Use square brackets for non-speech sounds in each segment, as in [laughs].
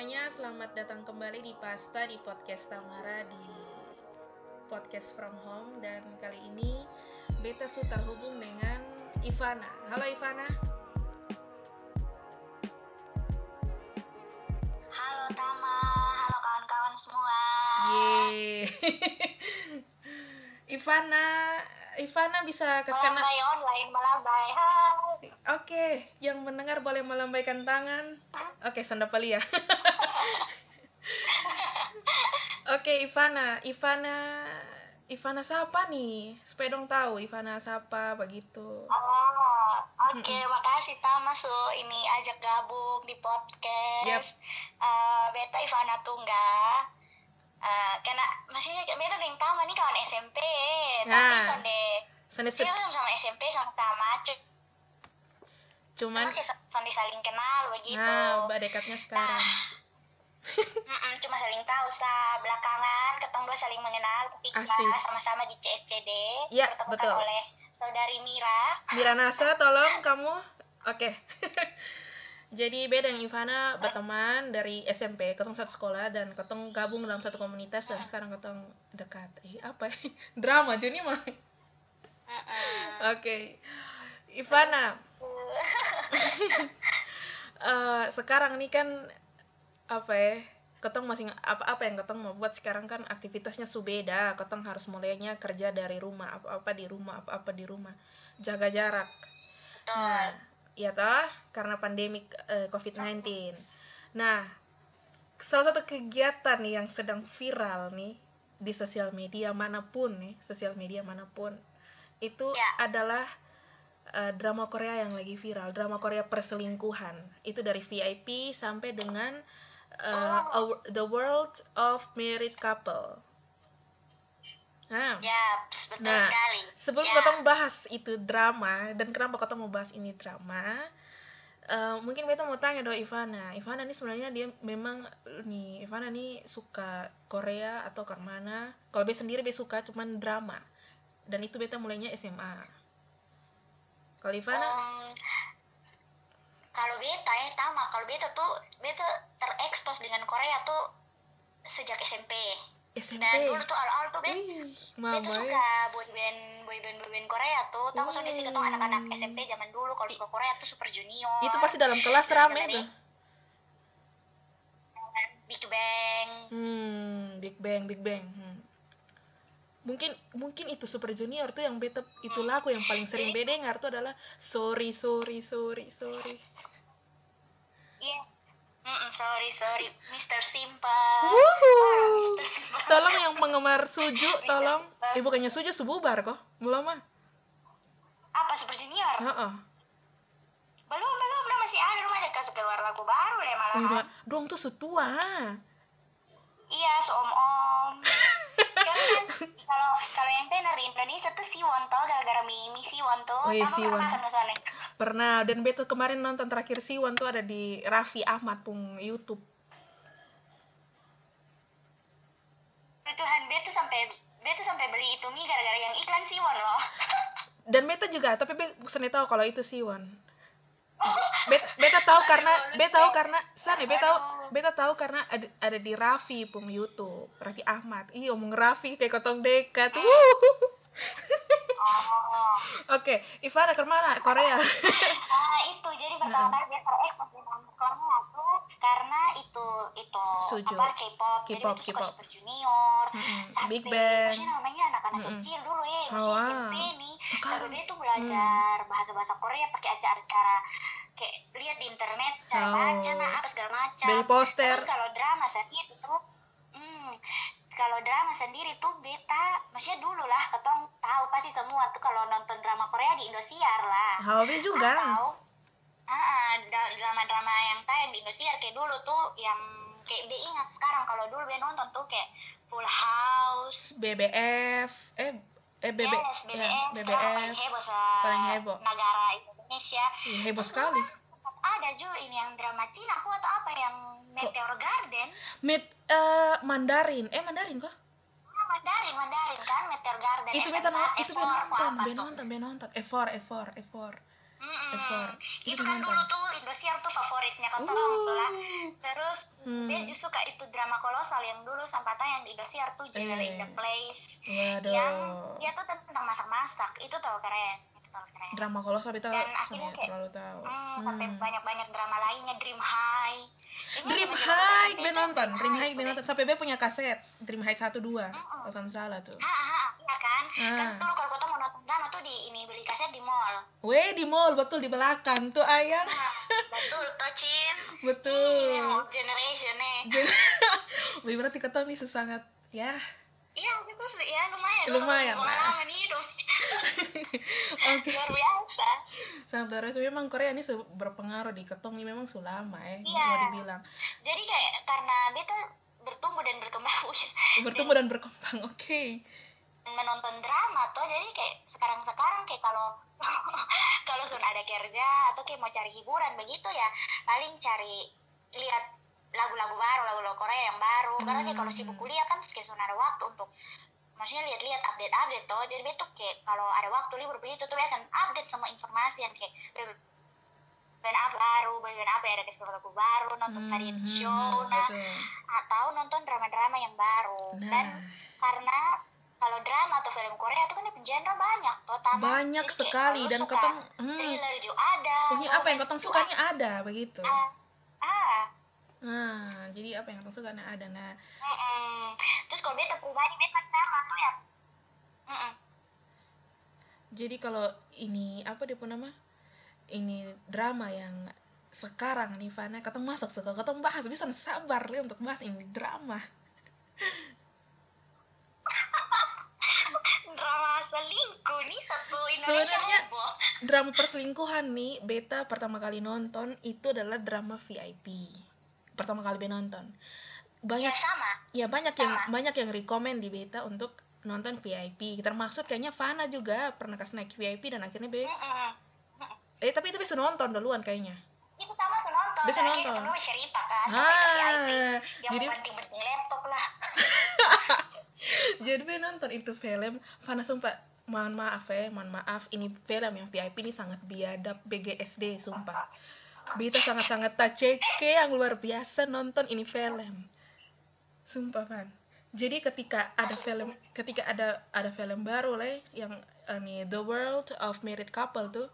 semuanya, selamat datang kembali di Pasta di podcast Tamara di podcast from home dan kali ini beta sudah terhubung dengan Ivana. Halo Ivana. Halo Tama, halo kawan-kawan semua. Yeay. [laughs] Ivana, Ivana bisa kasihkan Melambai online, melambai. Hai. Oke, yang mendengar boleh melambaikan tangan. Oke, Sandapalia. [laughs] Oke, Ivana, Ivana, Ivana siapa nih? Supaya dong tahu Ivana siapa begitu. Oh, oke, makasih Tama su ini ajak gabung di podcast. Yap. Eh, beta Ivana Tungga. Eh, karena maksudnya beta dengan Tama nih kawan SMP, tapi Nah. sonde Sonde Iya sama SMP sama-sama, cu- cuman sonde saling kenal begitu. nah, mbak dekatnya sekarang. Tahu belakangan ketemu dua saling mengenal ketika sama-sama di CSCD Ya, dipertemukan betul. oleh saudari Mira Mira Nasa, tolong kamu. Oke. [laughs] Jadi beda yang Ivana berteman dari SMP, ketemu satu sekolah dan ketemu gabung dalam satu komunitas dan sekarang ketemu dekat. Eh, apa ya? [laughs] Drama jadi mah. Oke. Ivana, [laughs] eh, sekarang nih kan apa ya? Ketong masih apa apa yang ketong mau buat sekarang kan aktivitasnya subeda. Ketong harus mulainya kerja dari rumah, apa-apa di rumah, apa-apa di rumah. Jaga jarak. Nah, ya toh karena pandemi eh, COVID-19. Nah, salah satu kegiatan yang sedang viral nih di sosial media mana pun nih, sosial media mana pun itu Ya. adalah eh, drama Korea yang lagi viral, drama Korea perselingkuhan. Itu dari VIP sampai dengan Our- The World of Married Couple. Nah, Yaps, betul Nah, sekali sebelum Ya. kita bahas itu drama dan kenapa kita mau bahas ini drama, eh, mungkin kita mau tanya dong Ivana. Ivana ini sebenarnya dia memang nih Ivana nih suka Korea atau ke mana? Kalau dia sendiri dia suka cuman drama. Dan itu beta mulainya SMA. Kalau Ivana, Em, kalau beta ya sama kalau beta tuh beta terekspos dengan Korea tuh sejak SMP SMP. dan dulu tuh awal-awal tuh beta Wih, mama Beta ya. suka boyband boyband boyband Korea tuh tahu soalnya sih ketemu anak-anak SMP zaman dulu kalau suka Korea tuh Super Junior Itu pasti dalam kelas rame tuh. Big Bang Hmm, Big Bang, Big Bang. Hmm. Mungkin mungkin itu Super Junior tuh yang beta itu lagu yang paling sering beda dengar tuh adalah sorry sorry sorry sorry. Iya. Sorry sorry, Mr. Simple. Wuhu. Ah, Mr. Simple. Tolong yang penggemar Suju, tolong. Eh bukannya Suju sububar kok? Belum mah. Apa Super Junior? Heeh. Belum belum, belum masih ada rumahnya kasih keluar lagu baru deh Wih, malahan. Ma, dong tuh setua. Iya, seom om. kan [laughs] kan kalau kalau yang tenar di Indonesia tuh Siwon toh gara-gara Mimi Siwon tuh. Oh iya, Siwon. pernah kan soalnya? Pernah dan beta kemarin nonton terakhir Siwan tuh ada di Raffi Ahmad pung YouTube. Tuhan beta sampai beta sampai beli itu mie gara-gara yang iklan Siwon loh. [laughs] Dan beta juga, tapi beta bukan tahu kalau itu Siwan. Beta, beta tahu karena beta tahu karena sana beta tahu beta tahu karena ada, ada di Raffi pun YouTube Raffi Ahmad iya omong Raffi kayak kotong dekat Wuh. Oh. [laughs] oke Ivana ke mana Korea Nah [laughs] itu jadi pertama kali dia Korea tuh karena itu itu Suju. apa K-pop, jadi K-pop. Super Junior, Mm-mm. sampai Big Bang. maksudnya namanya anak-anak kecil dulu ya, masih Wah. SMP dia tuh belajar bahasa-bahasa Korea pakai acara-acara kayak lihat di internet cara Oh. baca nah apa segala macam. Dari poster. Terus kalau drama sendiri tuh, hmm, kalau drama sendiri tuh beta, maksudnya dulu lah, ketong tahu pasti semua tuh kalau nonton drama Korea di Indosiar lah Hawaii juga atau ah, drama-drama yang tayang di Indosiar kayak dulu tuh yang kayak be ingat sekarang kalau dulu be nonton tuh kayak Full House BBF eh eh BB yes, ya, BBF, paling BBF heboh se Paling heboh. negara Indonesia. Iya, heboh sekali. ada juga ini yang drama Cina aku atau apa yang Meteor Garden. Mid eh Mandarin. Eh Mandarin kok? Ah, Mandarin Mandarin kan Meteor Garden. Itu SMK, beta itu F4, be nonton apa be tuh? nonton be nonton. E4 E4 E4 Mm-mm. effort. Itu itu kan dulu tuh Indosiar tuh favoritnya kotong Uh. soalnya terus Hmm. dia justru kayak itu drama kolosal yang dulu sempat tayang di Indosiar tuh Jewel in the Eh. Place. Waduh. Yang dia tuh tentang masak-masak itu tuh keren itu tuh keren. Drama kolosal kita Dan akhirnya kayak, terlalu tahu Hmm, sampai Hmm. banyak-banyak drama lainnya Dream High. Ini Dream High SMP be tuh nonton. Dream High be boleh. nonton. Sampai be punya kaset Dream High satu dua kalau salah tuh. Ha, ha, iya kan kan Ah. dulu kalau kota mau nonton drama tuh di ini beli kaset di mall. Weh di mall betul di belakang tuh ayang nah, betul tocin betul. Hmm, generation Wih, [laughs] berarti ketemu nih sesangat? Ya. Iya gitu sih. Ya lumayan. Lumayan. pengalaman hidup. [laughs] Oke. Luar biasa. Sangat luar biasa. Memang Korea ini berpengaruh di ketong ini memang sulama ya Iya. mau dibilang. Jadi kayak karena beta bertumbuh dan berkembang. [laughs] Bertumbuh dan berkembang oke. dan menonton drama tuh jadi kayak sekarang sekarang kayak kalau [laughs] kalau sudah ada kerja atau kayak mau cari hiburan begitu ya paling cari lihat lagu-lagu baru lagu-lagu Korea yang baru. Karena kayak kalau sibuk kuliah kan kayak sudah ada waktu untuk maksudnya lihat-lihat update-update tuh jadi betul kayak kalau ada waktu libur begitu tuh akan update semua informasi yang kayak band apa baru band apa ya ada kasih lagu baru nonton Hmm, variety hmm, show hmm, nah betul. atau nonton drama-drama yang baru. Dan nah. karena kalau drama atau film Korea itu kan genre banyak terutama banyak Jadi kayak sekali dan suka. ketong hmm, thriller juga ada pokoknya apa yang ketong sukanya ada begitu. Ada. ah. Nah jadi apa yang ketong sukanya ada. Nah mm-mm. terus kalau beta pribadi beta drama tuh ya? Mm-mm. jadi kalau ini apa dia pun nama? Ini drama yang sekarang nih Fana ketong masuk suka ketong bahas bisa sabar li untuk bahas ini drama [laughs] drama selingkuh nih satu Indonesia Sebenarnya- heboh. drama perselingkuhan nih beta pertama kali nonton itu adalah drama VIP pertama kali beta nonton. Ya banyak sama. Ya banyak yang Sama. banyak yang rekomend di beta untuk nonton VIP termasuk kayaknya Fana juga pernah kasih naik VIP dan akhirnya be Mm-mm. eh tapi itu bisa nonton duluan kayaknya. Itu sama tuh nonton Bisa nonton. cerita kan Ah, VIP yang jadi- mau banting-banting laptop lah [laughs] [laughs] jadi be nonton itu film. Fana sumpah mohon maaf ya mohon maaf. Ini film yang VIP ini sangat biadab BGSD sumpah. Beta sangat-sangat taceke yang luar biasa nonton ini film. Sumpah Fan jadi ketika ada film ketika ada ada film baru leh yang ini The World of Married Couple tuh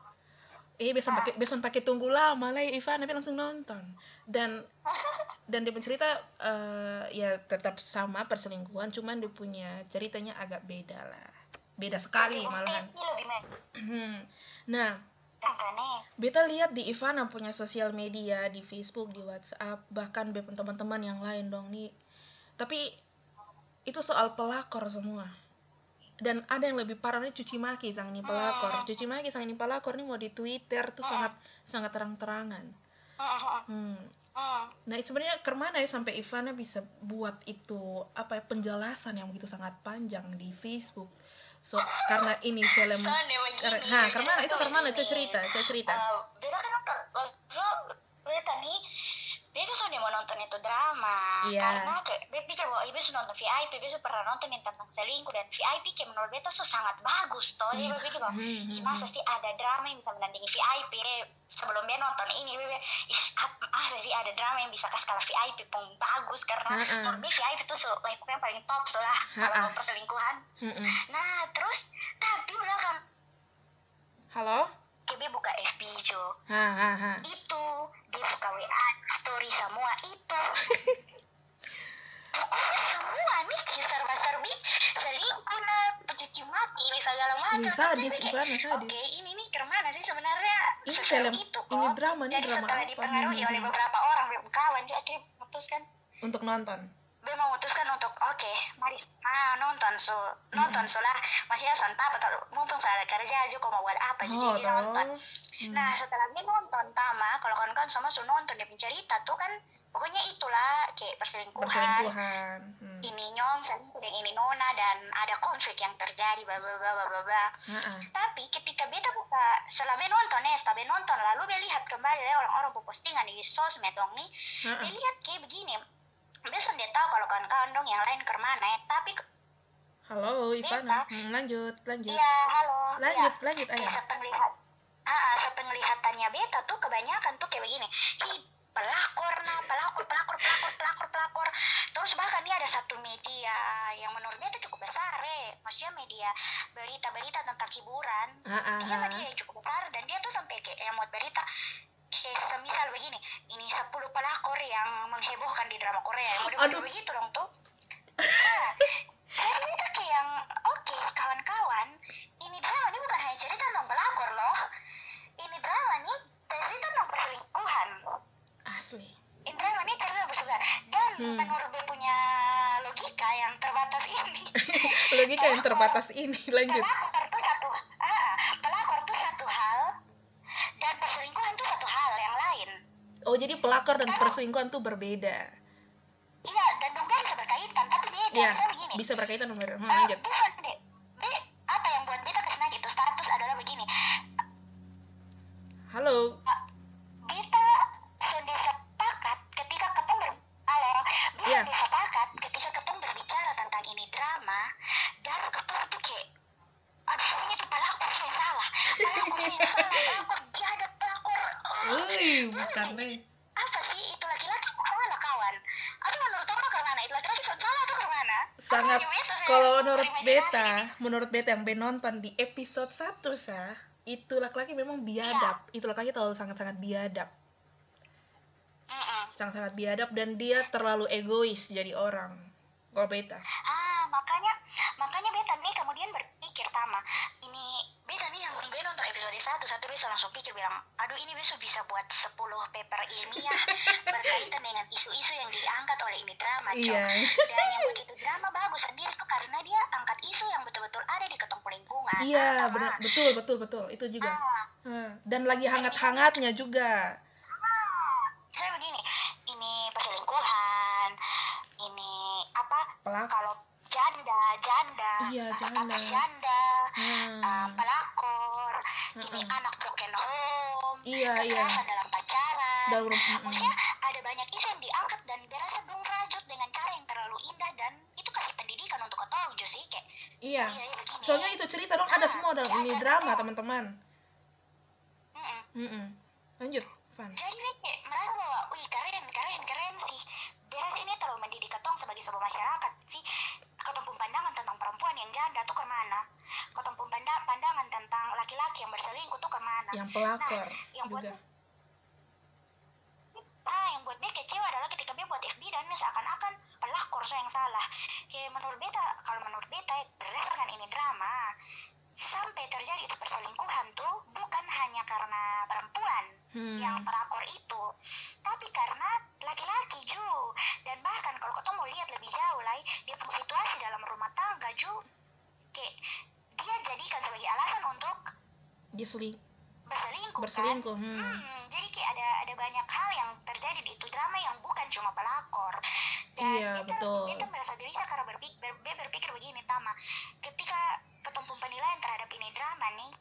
eh besok pakai besok pakai tunggu lama lah Ivan tapi langsung nonton. Dan dan dia cerita eh, ya tetap sama perselingkuhan cuman dia punya ceritanya agak beda lah. Beda sekali malahan. Hmm. nah beta lihat di Ivana punya sosial media di Facebook di WhatsApp bahkan be teman-teman yang lain dong nih tapi itu soal pelakor semua dan ada yang lebih parah nih cuci maki sang ini pelakor cuci maki sang ini pelakor nih mau di Twitter tuh sangat sangat terang-terangan hmm. Hmm. Nah sebenarnya ke mana ya sampai Ivana bisa buat itu apa ya penjelasan yang begitu sangat panjang di Facebook. So karena ini film karena nah ke mana itu ke mana coba cerita coba cerita. Eh, nih beta sudah mau nonton itu drama Iya. karena kayak beta pikir bahwa ibu sudah nonton VIP beta pernah nonton yang tentang selingkuh dan VIP kayak menurut beta tuh sangat bagus toh jadi Iya. beta pikir bahwa Hmm, "Ih, hmm, masa sih ada drama yang bisa menandingi VIP sebelum dia nonton ini beta is masa sih ada drama yang bisa kasih kalah VIP pun bagus karena Ha-ha. menurut beta VIP tuh so, wah, pokoknya paling top so lah Ha-ha. kalau perselingkuhan Mm-mm. nah terus tapi belakang Halo? kayak dia buka FB Jo Ha ha ha. itu dia buka WA story semua itu pokoknya semua nih serba serbi selingkuh lah pencuci mati ini segala macam kayak, Ivana, sadis. oke ini nih ke mana sih sebenarnya Ini film- itu ini kok drama, ini jadi drama setelah apa? dipengaruhi oleh beberapa orang kawan jadi akhirnya memutuskan Untuk nonton. gue memutuskan untuk oke mari ah, nonton so nonton so lah masih son apa kalau mumpung ada kerja aja kok mau buat apa Oh, jadi toh. nonton Hmm. Nah setelah dia nonton Tama, kalau kawan-kawan sama su nonton dia cerita tuh kan pokoknya itulah kayak perselingkuhan, Perselingkuhan. Hmm. ini nyong dengan ini nona dan ada konflik yang terjadi bla bla bla bla bla ha. Tapi ketika beta buka setelah beta nonton ya, setelah beta nonton lalu beta lihat kembali ya orang-orang postingan di sosmed dong nih, ha. dia lihat kayak begini. Besok dia tahu kalau kawan-kawan dong yang lain ke mana ya, tapi Halo Ivana. Beta. Hmm, lanjut lanjut. iya halo, Lanjut iya. lanjut ayo. Lihat ah, sepenglihatannya beta tuh kebanyakan tuh kayak begini. Hi, pelakor nah pelakor pelakor pelakor pelakor pelakor. Terus bahkan dia ada satu media yang menurut beta cukup besar eh maksudnya media berita-berita tentang hiburan. Ah, ah, dia media yang cukup besar. Dan dia tuh sampai kayak yang buat berita kayak semisal begini ini 10 pelakor yang menghebohkan di drama Korea. [gasps] Aduh. model begitu dong tuh. Nah, saya kayak yang logika yang terbatas ini [laughs] lanjut. Pelakor tuh satu ah, pelakor tuh satu hal dan perselingkuhan tuh satu hal yang lain. Oh jadi pelakor dan perselingkuhan tuh berbeda. Iya dan dua bisa berkaitan tapi beda. Iya, misalnya begini. bisa berkaitan nomor hmm, eh, lanjut. Bukan beta yang ben nonton di episode 1 sah itu laki-laki memang biadab. Itu laki-laki terlalu sangat-sangat biadab. Mm-mm. sangat-sangat biadab dan dia terlalu egois jadi orang. Kalau beta? Ah makanya makanya beta nih kemudian berpikir tama episode satu satu bisa langsung pikir bilang aduh ini besok bisa buat 10 paper ilmiah berkaitan dengan isu-isu yang diangkat oleh ini drama Cok. Iya. dan yang buat itu drama bagus sendiri tuh karena dia angkat isu yang betul-betul ada di ketemu lingkungan iya Ah, benar betul betul betul itu juga Ah. Hmm, dan lagi hangat-hangatnya juga misalnya begini ini perselingkuhan ini apa pelak kalau janda janda Iya, janda. janda Hmm. uh, pelakor ini anak broken home Iya, iya. dalam pacaran. Dalam- mm-mm. maksudnya ada banyak isu yang diangkat dan berasa dong rajut dengan cara yang terlalu indah dan itu kasih pendidikan untuk ketong sih kayak iya. Iya iya begini. Soalnya itu cerita dong ada semua dalam ini drama teman-teman. Mm-mm. Mm-mm. lanjut Van. Jadi kayak merasa bahwa wih keren keren keren sih. Beres ini terlalu mendidik ketong sebagai sebuah masyarakat sih. Ketong pandangan tentang perempuan yang janda tuh ke mana? Ketong panda- pandangan tentang laki-laki yang berselingkuh tuh ke mana. Yang pelakor yang buat juga. Ah yang buat dia kecewa adalah ketika dia buat FB dan seakan-akan pelakor saya yang salah. Kayak menurut beta kalau menurut beta berdasarkan ini drama sampai terjadi itu perselingkuhan tuh bukan hanya karena perempuan Hmm. yang pelakor itu tapi karena laki-laki ju. Dan bahkan kalau ketemu lihat lebih jauh lah dia punya situasi dalam rumah tangga ju. Kayak dia jadikan sebagai alasan untuk diseling berselingkuh, berselingkuh kan? hmm. Hmm, jadi kayak ada ada banyak hal yang terjadi di itu drama yang bukan cuma pelakor dan Iya, beta, betul. beta merasa gelisah karena berpikir, ber, beta berpikir begini tama ketika ketemu penilaian terhadap ini drama nih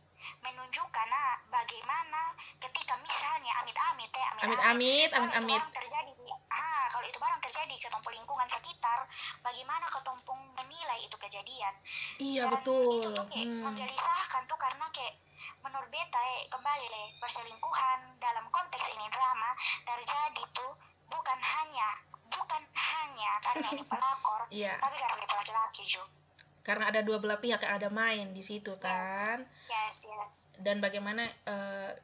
menunjukkan nah, bagaimana ketika misalnya amit-amit ya Amit-amit, itu amit-amit. barang terjadi di ah kalau itu barang terjadi ke tumpung lingkungan sekitar bagaimana ketumpung menilai itu kejadian iya dan betul. itu tuh kayak hmm. menggelisahkan tuh karena kayak menurut beta eh, kembali le perselingkuhan dalam konteks ini drama terjadi tuh bukan hanya bukan hanya karena ini [laughs] pelakor Iya. tapi karena itu laki-laki juga karena ada dua belah pihak yang ada main di situ kan? Yes yes. Dan bagaimana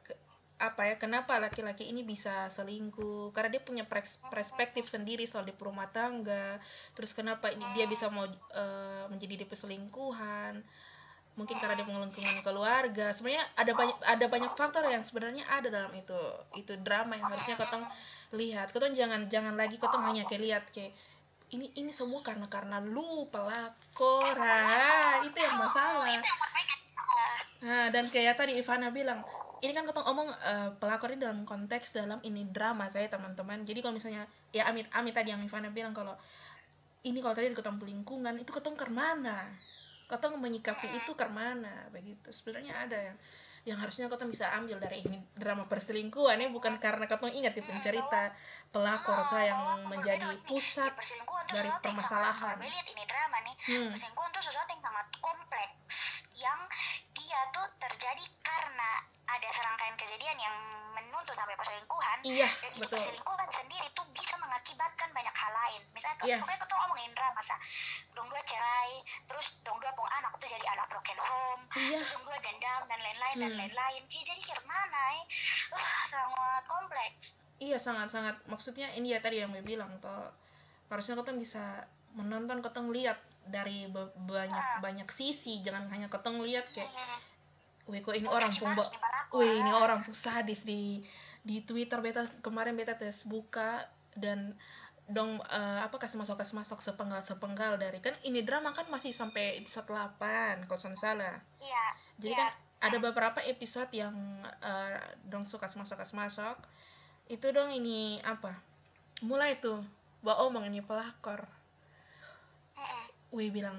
ke- apa ya kenapa laki-laki ini bisa selingkuh? Karena dia punya perspektif sendiri soal di rumah tangga. Terus kenapa ini dia bisa mau eh, menjadi di perselingkuhan? Mungkin karena dia pengelingkungan keluarga. Sebenarnya ada banyak ada banyak faktor yang sebenarnya ada dalam itu itu drama yang harusnya kotong lihat. Kotong jangan jangan lagi kotong hanya kayak lihat kayak ini ini semua karena karena lu pelakor. Itu yang masalah. Ah, Nah, dan kayak tadi Ivana bilang, ini kan ketong omong pelakor ini dalam konteks dalam ini drama saya teman-teman. Jadi kalau misalnya ya amit amit tadi yang Ivana bilang kalau ini kalau tadi ketong pelingkungan itu ketong ke mana? Ketong menyikapi itu ke mana? Begitu. Sebenarnya ada yang yang harusnya ketong bisa ambil dari ini drama perselingkuhan ini bukan karena ketong ingat di pencerita pelakor saya yang menjadi pusat dari permasalahan. sangat, kalau lihat ini drama nih Hmm. perselingkuhan tuh sesuatu yang sangat kompleks yang tuh terjadi karena ada serangkaian kejadian yang menuntut sampai perselingkuhan. Iya dan itu betul. perselingkuhan sendiri tuh bisa mengakibatkan banyak hal lain. Misalnya Iya. pokoknya kita ngomongin drama masa dong dua cerai terus dong dua pung anak tuh jadi anak broken home iya. terus dong dua dendam dan lain-lain dan Hmm. lain-lain. Jadi- jadi gimana ya Wah, sangat kompleks. Iya sangat sangat maksudnya ini ya tadi yang gue bilang toh harusnya ketong bisa menonton ketong lihat dari banyak banyak sisi jangan hanya ketong lihat kayak Wih kok ini orang pun ba- Wih ini orang pun sadis di di Twitter beta kemarin beta tes buka dan dong eh, apa kasih masuk kasih masuk sepenggal sepenggal dari kan ini drama kan masih sampai episode 8 kalau saya salah. Iya jadi iya. kan ada beberapa episode yang eh, dong suka kasih masuk kasih masuk itu dong ini apa mulai tuh bawa omong ini pelakor Wih bilang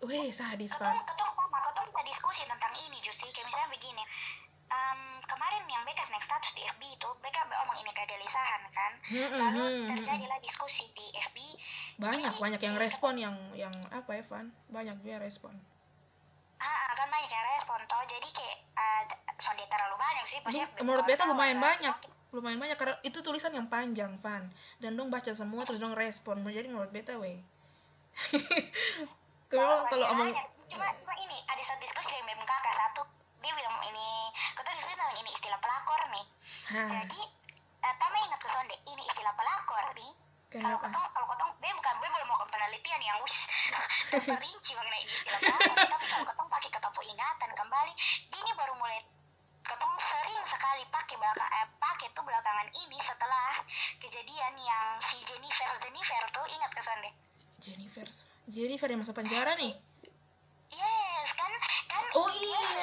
Wih sadis Pan ketong sama ketong bisa diskusi tentang ini justru kayak misalnya begini Em, kemarin yang Beka next status di FB itu Beka ngomong ini kegelisahan kan? Hmm, lalu hmm, hmm. terjadilah diskusi di FB banyak Jadi, banyak yang respon yang yang apa ya Van banyak juga respon. Ah kan banyak yang respon toh. Jadi kayak uh, sonde terlalu banyak sih maksudnya menurut beta lumayan banyak lumayan banyak karena itu tulisan yang panjang Van. Dan dong baca semua terus dong respon. Jadi menurut beta weh kalau kalau omong cuma, cuma ini ada satu diskusi dengan BMKK satu dia bilang ini kita diskusi tentang ini istilah pelakor nih. Hah, jadi uh, Tama ingat sonde ini istilah pelakor nih. Kalau ketong kalau ketong be bukan be belum mau penelitian yang wis [laughs] terperinci mengenai ini istilah pelakor. [laughs] Tapi kalau ketong pakai ketong ingatan kembali ini baru mulai ketong sering sekali pakai belakang eh, pakai tuh belakangan ini setelah kejadian yang si Jennifer Jennifer tuh ingat ke sonde Jennifer. Jennifer yang masuk penjara nih. Yes kan kan Oh iya.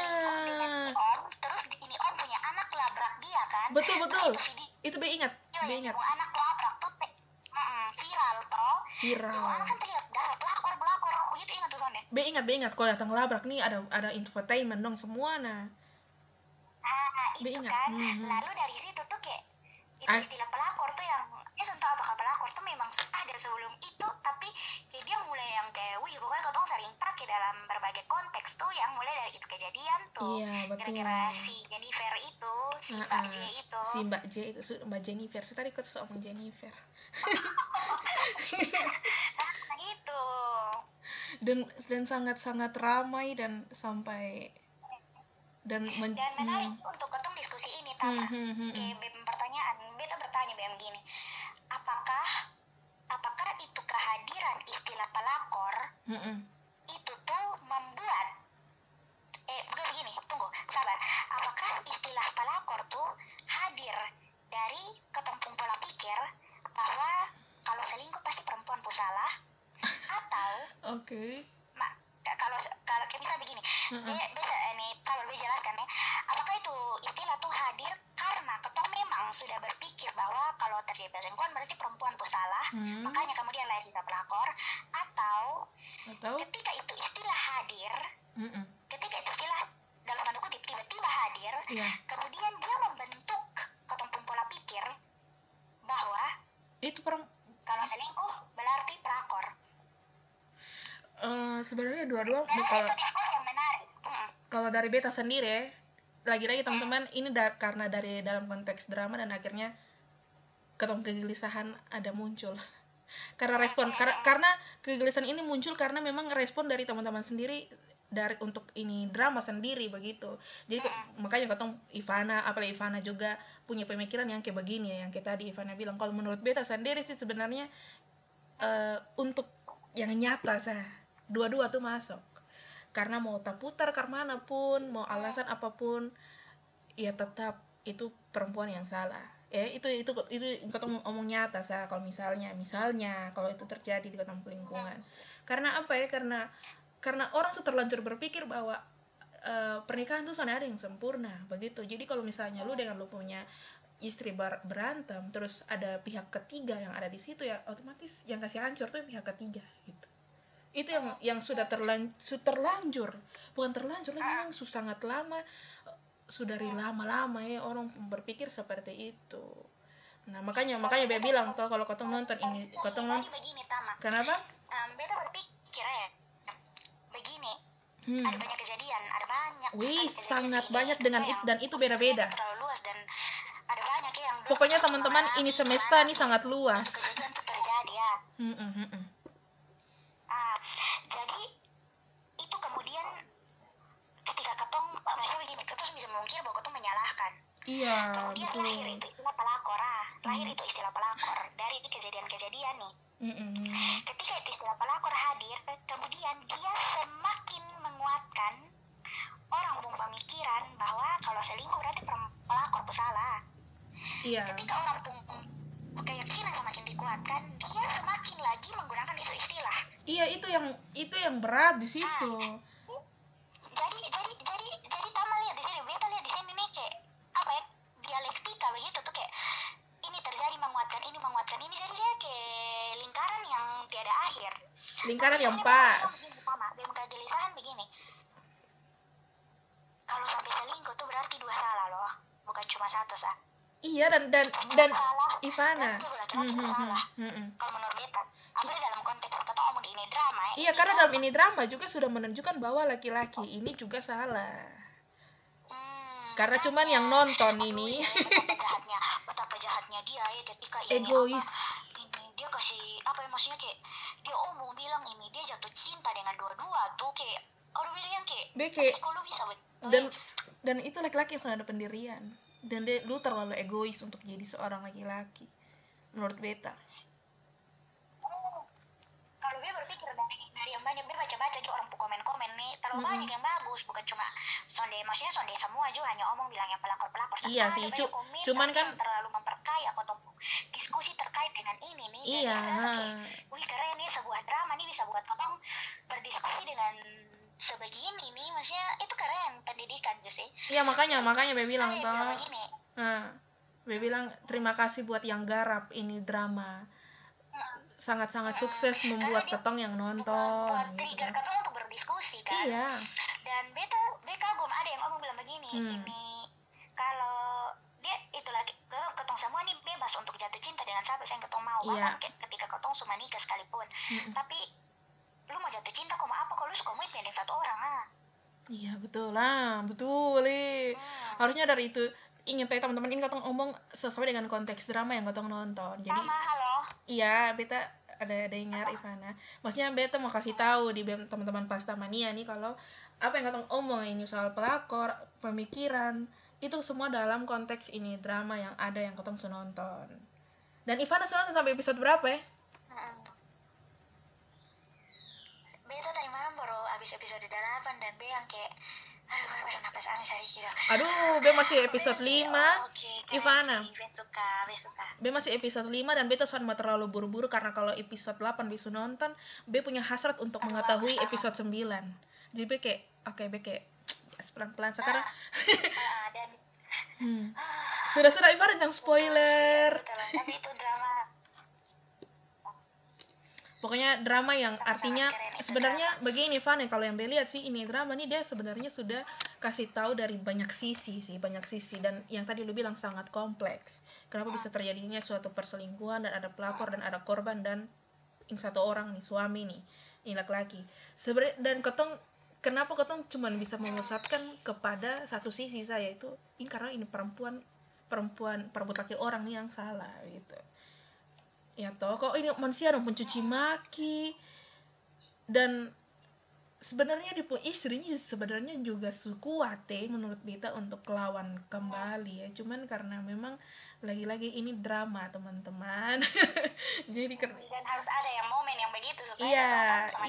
Om terus ini Om punya anak labrak dia kan? Betul Terus betul. itu video itu be ingat be yang ingat. anak labrak tuh mm, viral toh. Viral. Tuh anak kan terlihat darah pelakor pelakor. Begitu ingat tuh sonde. Be ingat be ingat. Kalau datang labrak nih ada ada infotainment dong semua nah. Ah Be itu ingat. kan. Mhm. lalu dari situ tuh kayak itu Ah. istilah pelakor ya tahu apakah pelakor tuh memang ada sebelum itu tapi kayak dia mulai yang kayak wih pokoknya kau tuh sering pakai dalam berbagai konteks tuh yang mulai dari itu kejadian tuh. Iya betul. Gara-gara si Jennifer itu si Nah, Mbak J itu. Si Mbak J itu Mbak Jennifer. So, tadi kau ngomong Jennifer. [laughs] Nah gitu dan dan sangat sangat ramai dan sampai dan men, dan menarik untuk ketemu diskusi ini hmm, Tama. Hmm, hmm, hmm. kayak BEM pertanyaan beta bertanya BEM gini hmm. itu tuh membuat eh bukan begini tunggu sabar apakah istilah pelakor tuh hadir dari ketumpung pola pikir bahwa kalau selingkuh pasti perempuan pun salah atau oke mak kalau kalau kayak misalnya begini Mm-mm. be- bisa ini kalau lebih jelaskan ya apakah itu istilah tuh hadir karena ketong memang sudah berpikir bahwa kalau terjadi perselingkuhan berarti perempuan pun salah Hmm. makanya kemudian lahir istilah pelakor atau atau ketika itu istilah hadir Hmm, hmm. ketika itu istilah dalam tanda kutip tiba-tiba hadir iya. kemudian dia membentuk ketumpung pola pikir bahwa itu perem kalau selingkuh berarti pelakor eh, sebenarnya dua-dua dan kalau kalau dari beta sendiri lagi-lagi teman-teman ini da- karena dari dalam konteks drama dan akhirnya ketemu kegelisahan ada muncul [laughs] karena respon karena karena kegelisahan ini muncul karena memang respon dari teman-teman sendiri dari untuk ini drama sendiri begitu. Jadi ke- makanya ketemu Ivana apalagi Ivana juga punya pemikiran yang kayak begini ya yang kayak tadi Ivana bilang. Kalau menurut beta sendiri sih sebenarnya eh, untuk yang nyata sah dua-dua tuh masuk. Karena mau tak putar ke mana pun mau alasan apa pun ya tetap itu perempuan yang salah ya itu itu itu ketemu omong nyata saya kalau misalnya misalnya kalau itu terjadi di ketemu lingkungan karena apa ya? Karena karena orang sudah terlanjur berpikir bahwa eh, pernikahan itu sana ada yang sempurna begitu. Jadi kalau misalnya lu dengan lu punya istri ber- berantem terus ada pihak ketiga yang ada di situ ya otomatis yang kasih hancur tuh pihak ketiga gitu. Itu yang yang sudah terlan su- terlanjur bukan terlanjur lagi memang su- sangat lama eh, sudah lama-lama ya orang berpikir seperti itu nah makanya makanya dia bilang tuh kalau kau nonton ini kau nonton kenapa Em, beta berpikir ya begini Hmm. ada banyak kejadian ada banyak Wih, sangat banyak dengan Yang it- dan itu beda-beda. terlalu luas dan ada banyak ya yang Pokoknya teman-teman ini semesta gimana ini sangat luas. kejadian itu terjadi ya Hmm, hmm, hmm, hmm. Ah, jadi itu kemudian ketika ketong maksudnya begini ketong bisa memungkir bahwa ketong menyalahkan Iya, kemudian betul. lahir itu istilah pelakor ah lahir itu istilah pelakor dari kejadian-kejadian nih hmm. ketika itu istilah pelakor hadir kemudian dia semakin menguatkan orang umum pemikiran bahwa kalau selingkuh berarti pelakor salah Iya. ketika orang pun keyakinan semakin dikuatkan dia semakin lagi menggunakan isu istilah Iya, itu yang itu yang berat di situ. jadi jadi jadi jadi tama lihat di sini beta lihat di sini nih kayak apa ya dialektika begitu tuh kayak ini terjadi menguatkan ini menguatkan ini jadi dia kayak lingkaran yang tiada akhir Lingkaran yang Ini pas. sama BMK begini kalau sampai selingkuh tuh berarti dua salah loh bukan cuma satu sah Iya dan dan dan salah Ivana. Hmm, salah hmm. kalau menurut beta apalagi dalam konteks di ini drama ya Iya, karena dalam ini drama juga sudah menunjukkan bahwa laki-laki ini juga salah. Karena cuman yang nonton ini. Ya, betapa jahatnya betapa jahatnya dia ya ketika ini egois. apa ini dia kasih apa ya maksudnya kayak dia omong bilang ini dia jatuh cinta dengan dua-dua tuh kayak aduh bilang kayak Beke bisa dan dan itu laki-laki yang sudah ada pendirian. Dan dia lu terlalu egois untuk jadi seorang laki-laki menurut beta. Kalau gue berpikir dari yang banyak gue baca-baca juga orang komen-komen nih. Terlalu Mm-mm. banyak yang bagus bukan cuma sonde maksudnya sonde semua juga hanya omong bilang yang pelakor pelakor Iya sih, cu- cuman kan- terlalu memperkaya atau diskusi terkait dengan ini nih dan iya kayak, wih keren nih sebuah drama nih bisa buat kamu berdiskusi dengan sebegini nih. Maksudnya itu keren pendidikan sih. Iya makanya makanya be bilang begini nah be bilang terima kasih buat yang garap ini drama sangat-sangat sukses membuat ketong yang nonton buat gitu trigger kan. katanya untuk berdiskusi kan iya dan beta beta kagum ada yang ngomong bilang begini Hmm. ini kalau dia itu lagi ketong, ketong semua nih bebas untuk jatuh cinta dengan siapa yang ketong mau Iya. bahkan ke- ketika ketong cuma nikah sekalipun Mm-mm. tapi lu mau jatuh cinta kok mau apa kalau lu suka komitmen dengan satu orang ah iya betul lah betul eh. hmm. harusnya dari itu ingat ya teman-teman ini ketong ngomong sesuai dengan konteks drama yang ketong nonton jadi sama halo Iya, beta ada ada dengar Ivana. Maksudnya beta mau kasih tahu di teman-teman pasta mania nih kalau apa yang katong omong ini soal pelakor, pemikiran, itu semua dalam konteks ini drama yang ada yang katong sudah nonton. Dan Ivana sudah nonton sampai episode berapa ya? Beta tadi malam baru habis episode 8 dan be yang kayak aduh baru napas aneh saya kira Aduh, be masih episode 5. Oke, keren Ivana. Be suka, be suka. Be masih episode 5 dan beta sudah mau terlalu buru-buru karena kalau episode 8 bisa nonton, be punya hasrat untuk mengetahui episode 9. Jadi be kayak, oke be kayak [tsk] pelan-pelan sekarang. Ah, [laughs] dan Hmm. Sudah sudah Ivana jangan spoiler. betul, tapi itu drama Pokoknya drama yang artinya sebenarnya begini Van kalau yang Be lihat sih ini drama nih dia sebenarnya sudah kasih tahu dari banyak sisi sih banyak sisi dan yang tadi lu bilang sangat kompleks. Kenapa bisa terjadinya suatu perselingkuhan dan ada pelakor dan ada korban dan yang satu orang nih suami nih ini laki-laki. Sebenarnya dan ketong kenapa ketong cuman bisa memusatkan kepada satu sisi saya itu ini karena ini perempuan perempuan perempuan laki orang nih yang salah gitu ya toh kok ini manusia dong pencuci maki dan sebenarnya di istrinya sebenarnya juga kuat ya menurut Beta untuk lawan kembali ya cuman karena memang lagi-lagi ini drama teman-teman [laughs] jadi ker- dan harus ada yang momen yang begitu supaya Iya,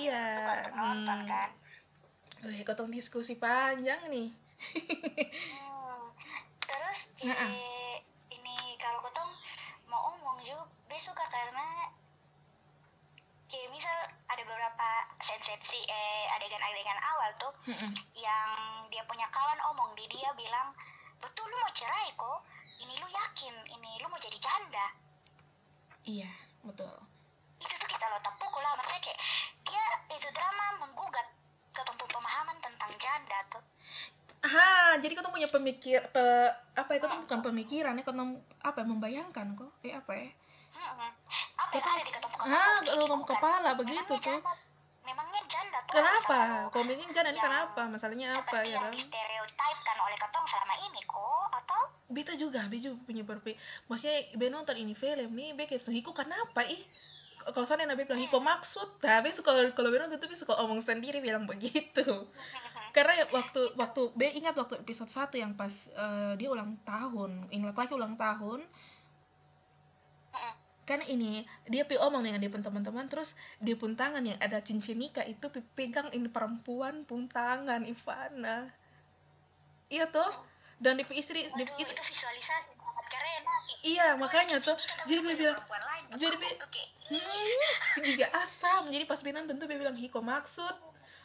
iya. nonton Hmm. kan Wih, kotong diskusi panjang nih [laughs] Hmm. terus Nah, kayak ini kalau ketong mau omong juga be suka karena kayak misal ada beberapa sensi eh adegan-adegan awal tuh Mm-mm. yang dia punya kawan omong di dia bilang betul lu mau cerai kok. Ini lu yakin ini lu mau jadi janda. Iya betul. Itu tuh kita lo tepuk lah maksudnya kayak dia itu drama menggugat ketumpu pemahaman tentang janda tuh. Ah jadi kotong punya pemikir pe, apa ya kotong bukan pemikiran ya kotong apa ya, membayangkan kok. Eh apa ya Hmm. apa yang Ketum- ada di ketumpu ah kepala ketumpu kepala begitu tuh janda, memangnya janda tuh kenapa? komedian kan ini yang kenapa? Masalahnya apa ya yang kan? distereotipkan oleh ketong selama ini kok atau? Beta juga beta juga punya berpi maksudnya be nonton ini film nih be kayak hiku kenapa ih? Kalau soalnya nabi bilang hiko maksud. Tapi suka kalau be nonton tuh suka omong sendiri bilang begitu. [laughs] Karena waktu waktu be ingat waktu episode 1 yang pas eh, dia ulang tahun ingat lagi ulang tahun kan ini dia pi omong dengan dia pun teman-teman terus dia pun tangan yang ada cincin nikah itu pi pegang ini perempuan pun tangan Ivana. Iya toh? Dan dia pi istri dia- Aduh, itu itu visualisasi keren. Iya makanya tuh jadi dia bilang jadi tuh Hmm, juga asam. Jadi pas Benan tentu dia bilang hiko maksud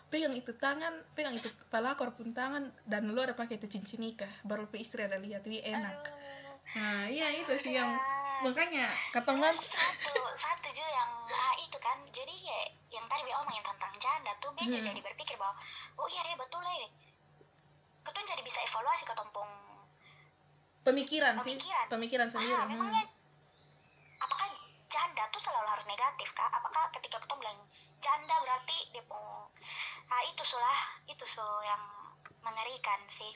pegang itu tangan pegang itu kepala pun tangan dan lu ada pakai itu cincin nikah baru pe istri ada lihat ini enak nah iya itu sih yang makanya kata Terus Mas satu satu juga yang ah, itu kan. Jadi ya yang tadi dia omongin tentang janda tuh dia Hmm. jadi berpikir bahwa oh iya ya betul ya ketun jadi bisa evaluasi ke tompong pemikiran sih Pemikiran. pemikiran sendiri ah, hmm. memangnya apakah janda tuh selalu harus negatif kak? Apakah ketika ketemu bilang janda berarti dia pun ah itu sulah itu so yang mengerikan sih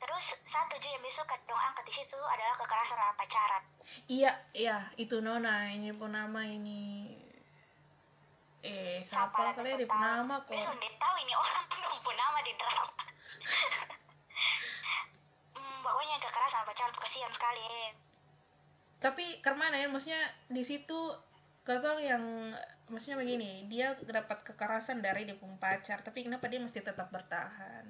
terus satu juga yang besok kadang angkat di situ adalah kekerasan dalam pacaran. Iya iya itu Nona ini pun nama ini eh siapa kali tahu? nama kok? Besok dia tahu ini orang [laughs] pun nama di drama. [laughs] Hmm, pokoknya kekerasan pacaran kasihan sekali. Eh. tapi ke mana ya maksudnya di situ kata yang maksudnya begini dia dapat kekerasan dari dia pacar tapi kenapa dia mesti tetap bertahan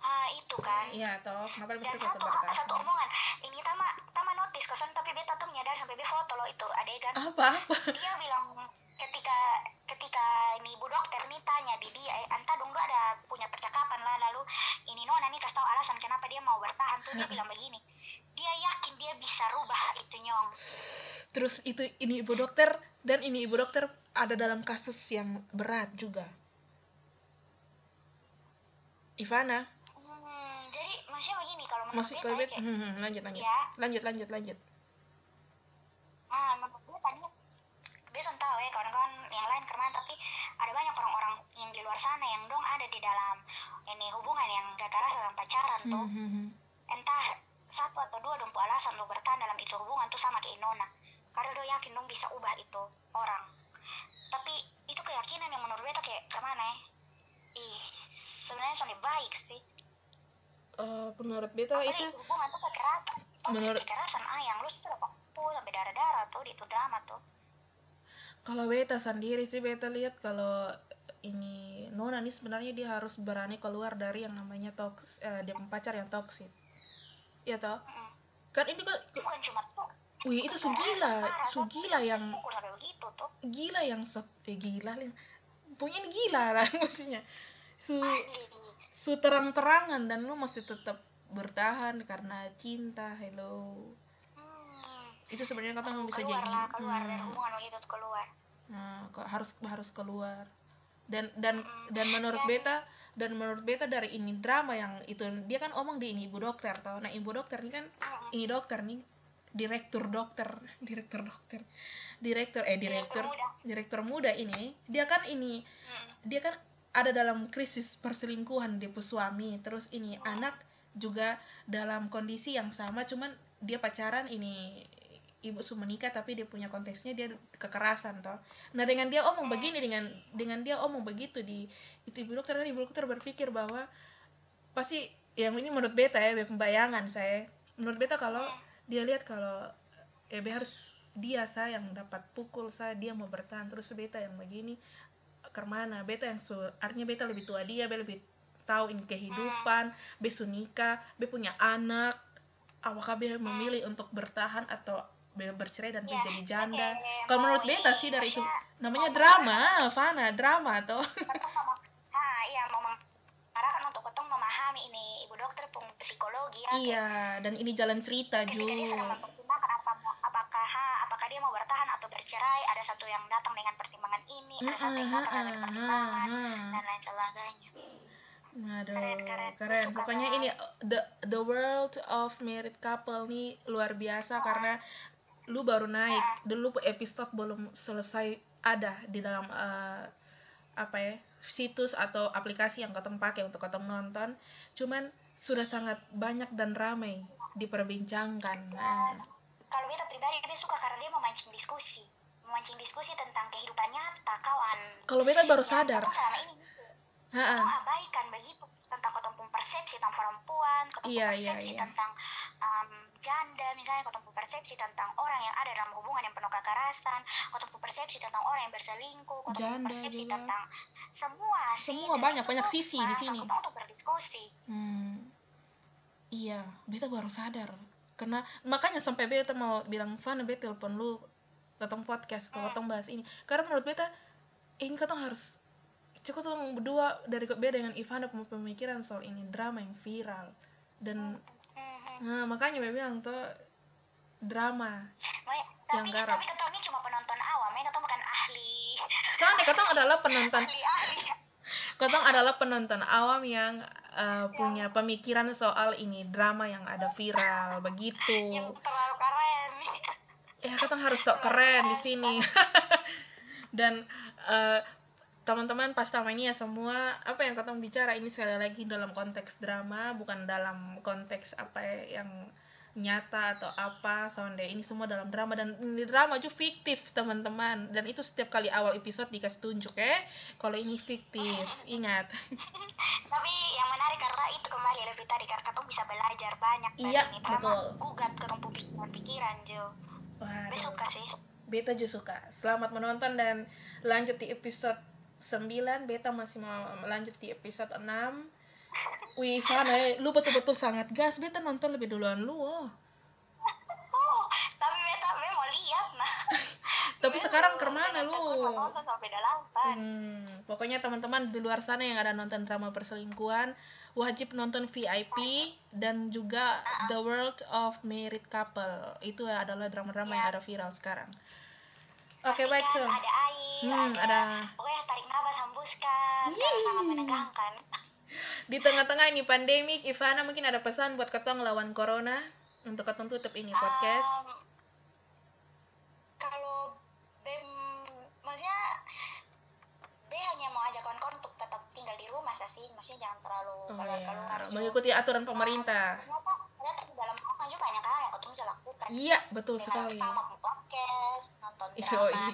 ah itu kan. Iya toh. Kenapa dan satu bertahan satu omongan. Ini tama tama notice kosan tapi beta tuh menyadari sampai be foto loh itu adegan apa? Apa? Dia bilang ketika ketika ini ibu dokter nih tanya di dia eh, anta dong ada punya percakapan lah lalu ini nona nih kasih tahu alasan kenapa dia mau bertahan tuh dia bilang begini. Dia yakin dia bisa rubah itu nyong. Terus itu ini ibu dokter dan ini ibu dokter ada dalam kasus yang berat juga. Ivana hmm, jadi maksudnya begini kalau menurut masih bet kayak, hmm, hmm, lanjut lanjut. Ya. lanjut lanjut lanjut. Ah menurut gue tadinya dia sudah tahu ya kawan-kawan yang lain ke mana tapi ada banyak orang-orang yang di luar sana yang dong ada di dalam ini hubungan yang kekerasan dalam pacaran tuh. Hmm, hmm, hmm. entah satu atau dua dong alasan lo bertahan dalam itu hubungan tuh sama kayak Nona karena do yakin dong bisa ubah itu orang. Tapi itu keyakinan yang menurut beta kayak ke mana ya? Ih sebenarnya soalnya baik sih Eh, menurut beta apalagi itu hubungan tuh kekerasan Menurut- kekerasan ah yang lu aku sampai darah darah tuh di itu drama tuh. Kalau beta sendiri sih beta lihat kalau ini Nona nih sebenarnya dia harus berani keluar dari yang namanya toks eh, dia pacar yang toksik ya toh? Mm. kan ini kan bukan cuma tuh wih itu su gila su gila yang tuh gila yang so, eh gila Lim. punya ini gila lah [laughs] maksudnya. Su Asli. Su terang-terangan dan lu masih tetap bertahan karena cinta hello. Hmm. itu sebenarnya kata bisa keluar jadi. lah keluar dari hmm, hubungan keluar. Nah, harus harus keluar. Dan dan dan menurut beta dan menurut beta dari ini drama yang itu dia kan omong di ini ibu dokter tau. Nah ibu dokter ini kan ini dokter nih direktur dokter [laughs] direktur dokter direktur eh direktur muda. direktur muda ini dia kan ini Hmm. dia kan ada dalam krisis perselingkuhan dia suami. Terus ini anak juga dalam kondisi yang sama cuman dia pacaran ini ibu su menikah tapi dia punya konteksnya dia kekerasan toh. Nah dengan dia omong begini dengan dengan dia omong begitu di itu ibu dokter kan ibu dokter berpikir bahwa pasti yang ini menurut beta ya pembayangan saya. Menurut beta kalau dia lihat kalau ya harus dia saya yang dapat pukul saya dia mau bertahan terus beta yang begini ke mana beta yang su artinya beta lebih tua dia be lebih tahu ini kehidupan be su nikah be punya anak. Apakah be memilih untuk bertahan atau be bercerai dan be Ya, jadi janda? kalau menurut beta sih dari itu namanya drama Fana drama [laughs] mema- ah iya mau mengarahkan untuk ketong memahami ini ibu dokter psikologi ya iya dan ini jalan cerita juga apakah ha, apakah dia mau bertahan atau bercerai ada satu yang datang dengan pertimbangan ini ada satu yang datang dengan pertimbangan dan lain sebagainya Aduh, Keren, keren. keren. Pokoknya banget. ini the the world of married couple nih luar biasa karena lu baru naik. Dulu episode belum selesai ada di dalam eh, apa ya situs atau aplikasi yang kotong pakai untuk kotong nonton cuman sudah sangat banyak dan ramai diperbincangkan nah. Kalau beta pribadi dia suka karena dia memancing diskusi memancing diskusi tentang kehidupan nyata kawan kalau beta baru Yang sadar kotong selama ini Ha-ha. kotong abaikan begitu tentang pun persepsi tentang perempuan kotong pun Iya, persepsi iya. tentang um, janda misalnya pun persepsi tentang orang yang ada dalam hubungan yang penuh kekerasan pun persepsi tentang orang yang berselingkuh Janda persepsi juga. tentang semua sih Semua banyak, itu banyak sisi di sini. untuk berdiskusi Hmm. Iya, beta baru sadar. Karena makanya sampai beta mau bilang Van, beta telepon lu datang podcast kalau katong bahas ini. Karena menurut beta ini katong harus cukup tuh berdua dari beda dengan Ivana punya pemikiran soal ini drama yang viral dan nah, makanya beta bilang tuh drama Makanya, Yang tapi garap. tapi ketong ini cuma penonton awam ya ketong bukan ahli soalnya katong adalah penonton [laughs] ahli ahli katong adalah penonton awam yang uh, punya pemikiran soal ini drama yang ada viral begitu. [laughs] Yang terlalu keren. [laughs] Ya harus sok keren di sini. [laughs] Dan eh, teman-teman pas tamanya semua apa yang katong bicara ini sekali lagi dalam konteks drama bukan dalam konteks apa ya, yang nyata atau apa sonde ini semua dalam drama dan ini drama juga fiktif teman-teman dan itu setiap kali awal episode dikasih tunjuk ya kalau ini fiktif ingat tapi yang menarik karena itu kembali lebih tadi karena ketong bisa belajar banyak dari Iya, ini drama betul. gugat punya pikiran-pikiran Jo besok kasih Beta juga suka. Selamat menonton dan lanjut di episode 9. Beta masih mau lanjut di episode 6. Wih, Fana, eh, lu betul-betul sangat gas. Beta nonton lebih duluan lu. Oh. oh tapi beta be mau lihat nah [laughs] Tapi sekarang ke mana lu? nonton sampai Hmm, pokoknya teman-teman di luar sana yang ada nonton drama perselingkuhan, wajib nonton VIP dan juga The World of Married Couple. Itu adalah drama-drama yang ada viral sekarang. Oke, baik, so. Pastikan ada air Hmm, ada, ada pokoknya tarik nafas hembuskan karena sangat menegangkan di tengah-tengah ini pandemik Ivana mungkin ada pesan buat ketong lawan corona? Untuk ketong tutup ini podcast. Um, kalau bem maksudnya B hanya mau ajak kawan-kawan untuk tetap tinggal di rumah sih. Maksudnya jangan terlalu oh keluar ya keluar mengikuti aturan pemerintah. Ternyata ternyata di dalam rumah juga banyak hal yang ketemu bisa lakukan. Iya betul Kayak sekali. pertama podcast nonton drama Yoi.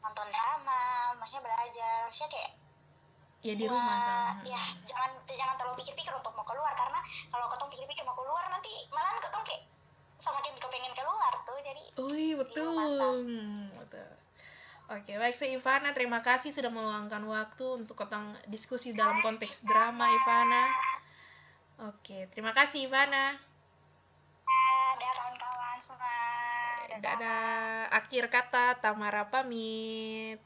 nonton drama maksudnya belajar. Maksudnya kayak ya di rumah sama ya jangan jangan terlalu pikir-pikir untuk mau keluar karena kalau ketemu pikir-pikir mau keluar nanti malah ketemu kayak semakin kepengen keluar tuh jadi Wih, betul. betul. Oke, baik si Ivana, terima kasih sudah meluangkan waktu untuk ketong diskusi dalam konteks drama Ivana. Oke, terima kasih Ivana. ada kawan-kawan semua dadah Dadah. Akhir kata Tamara pamit.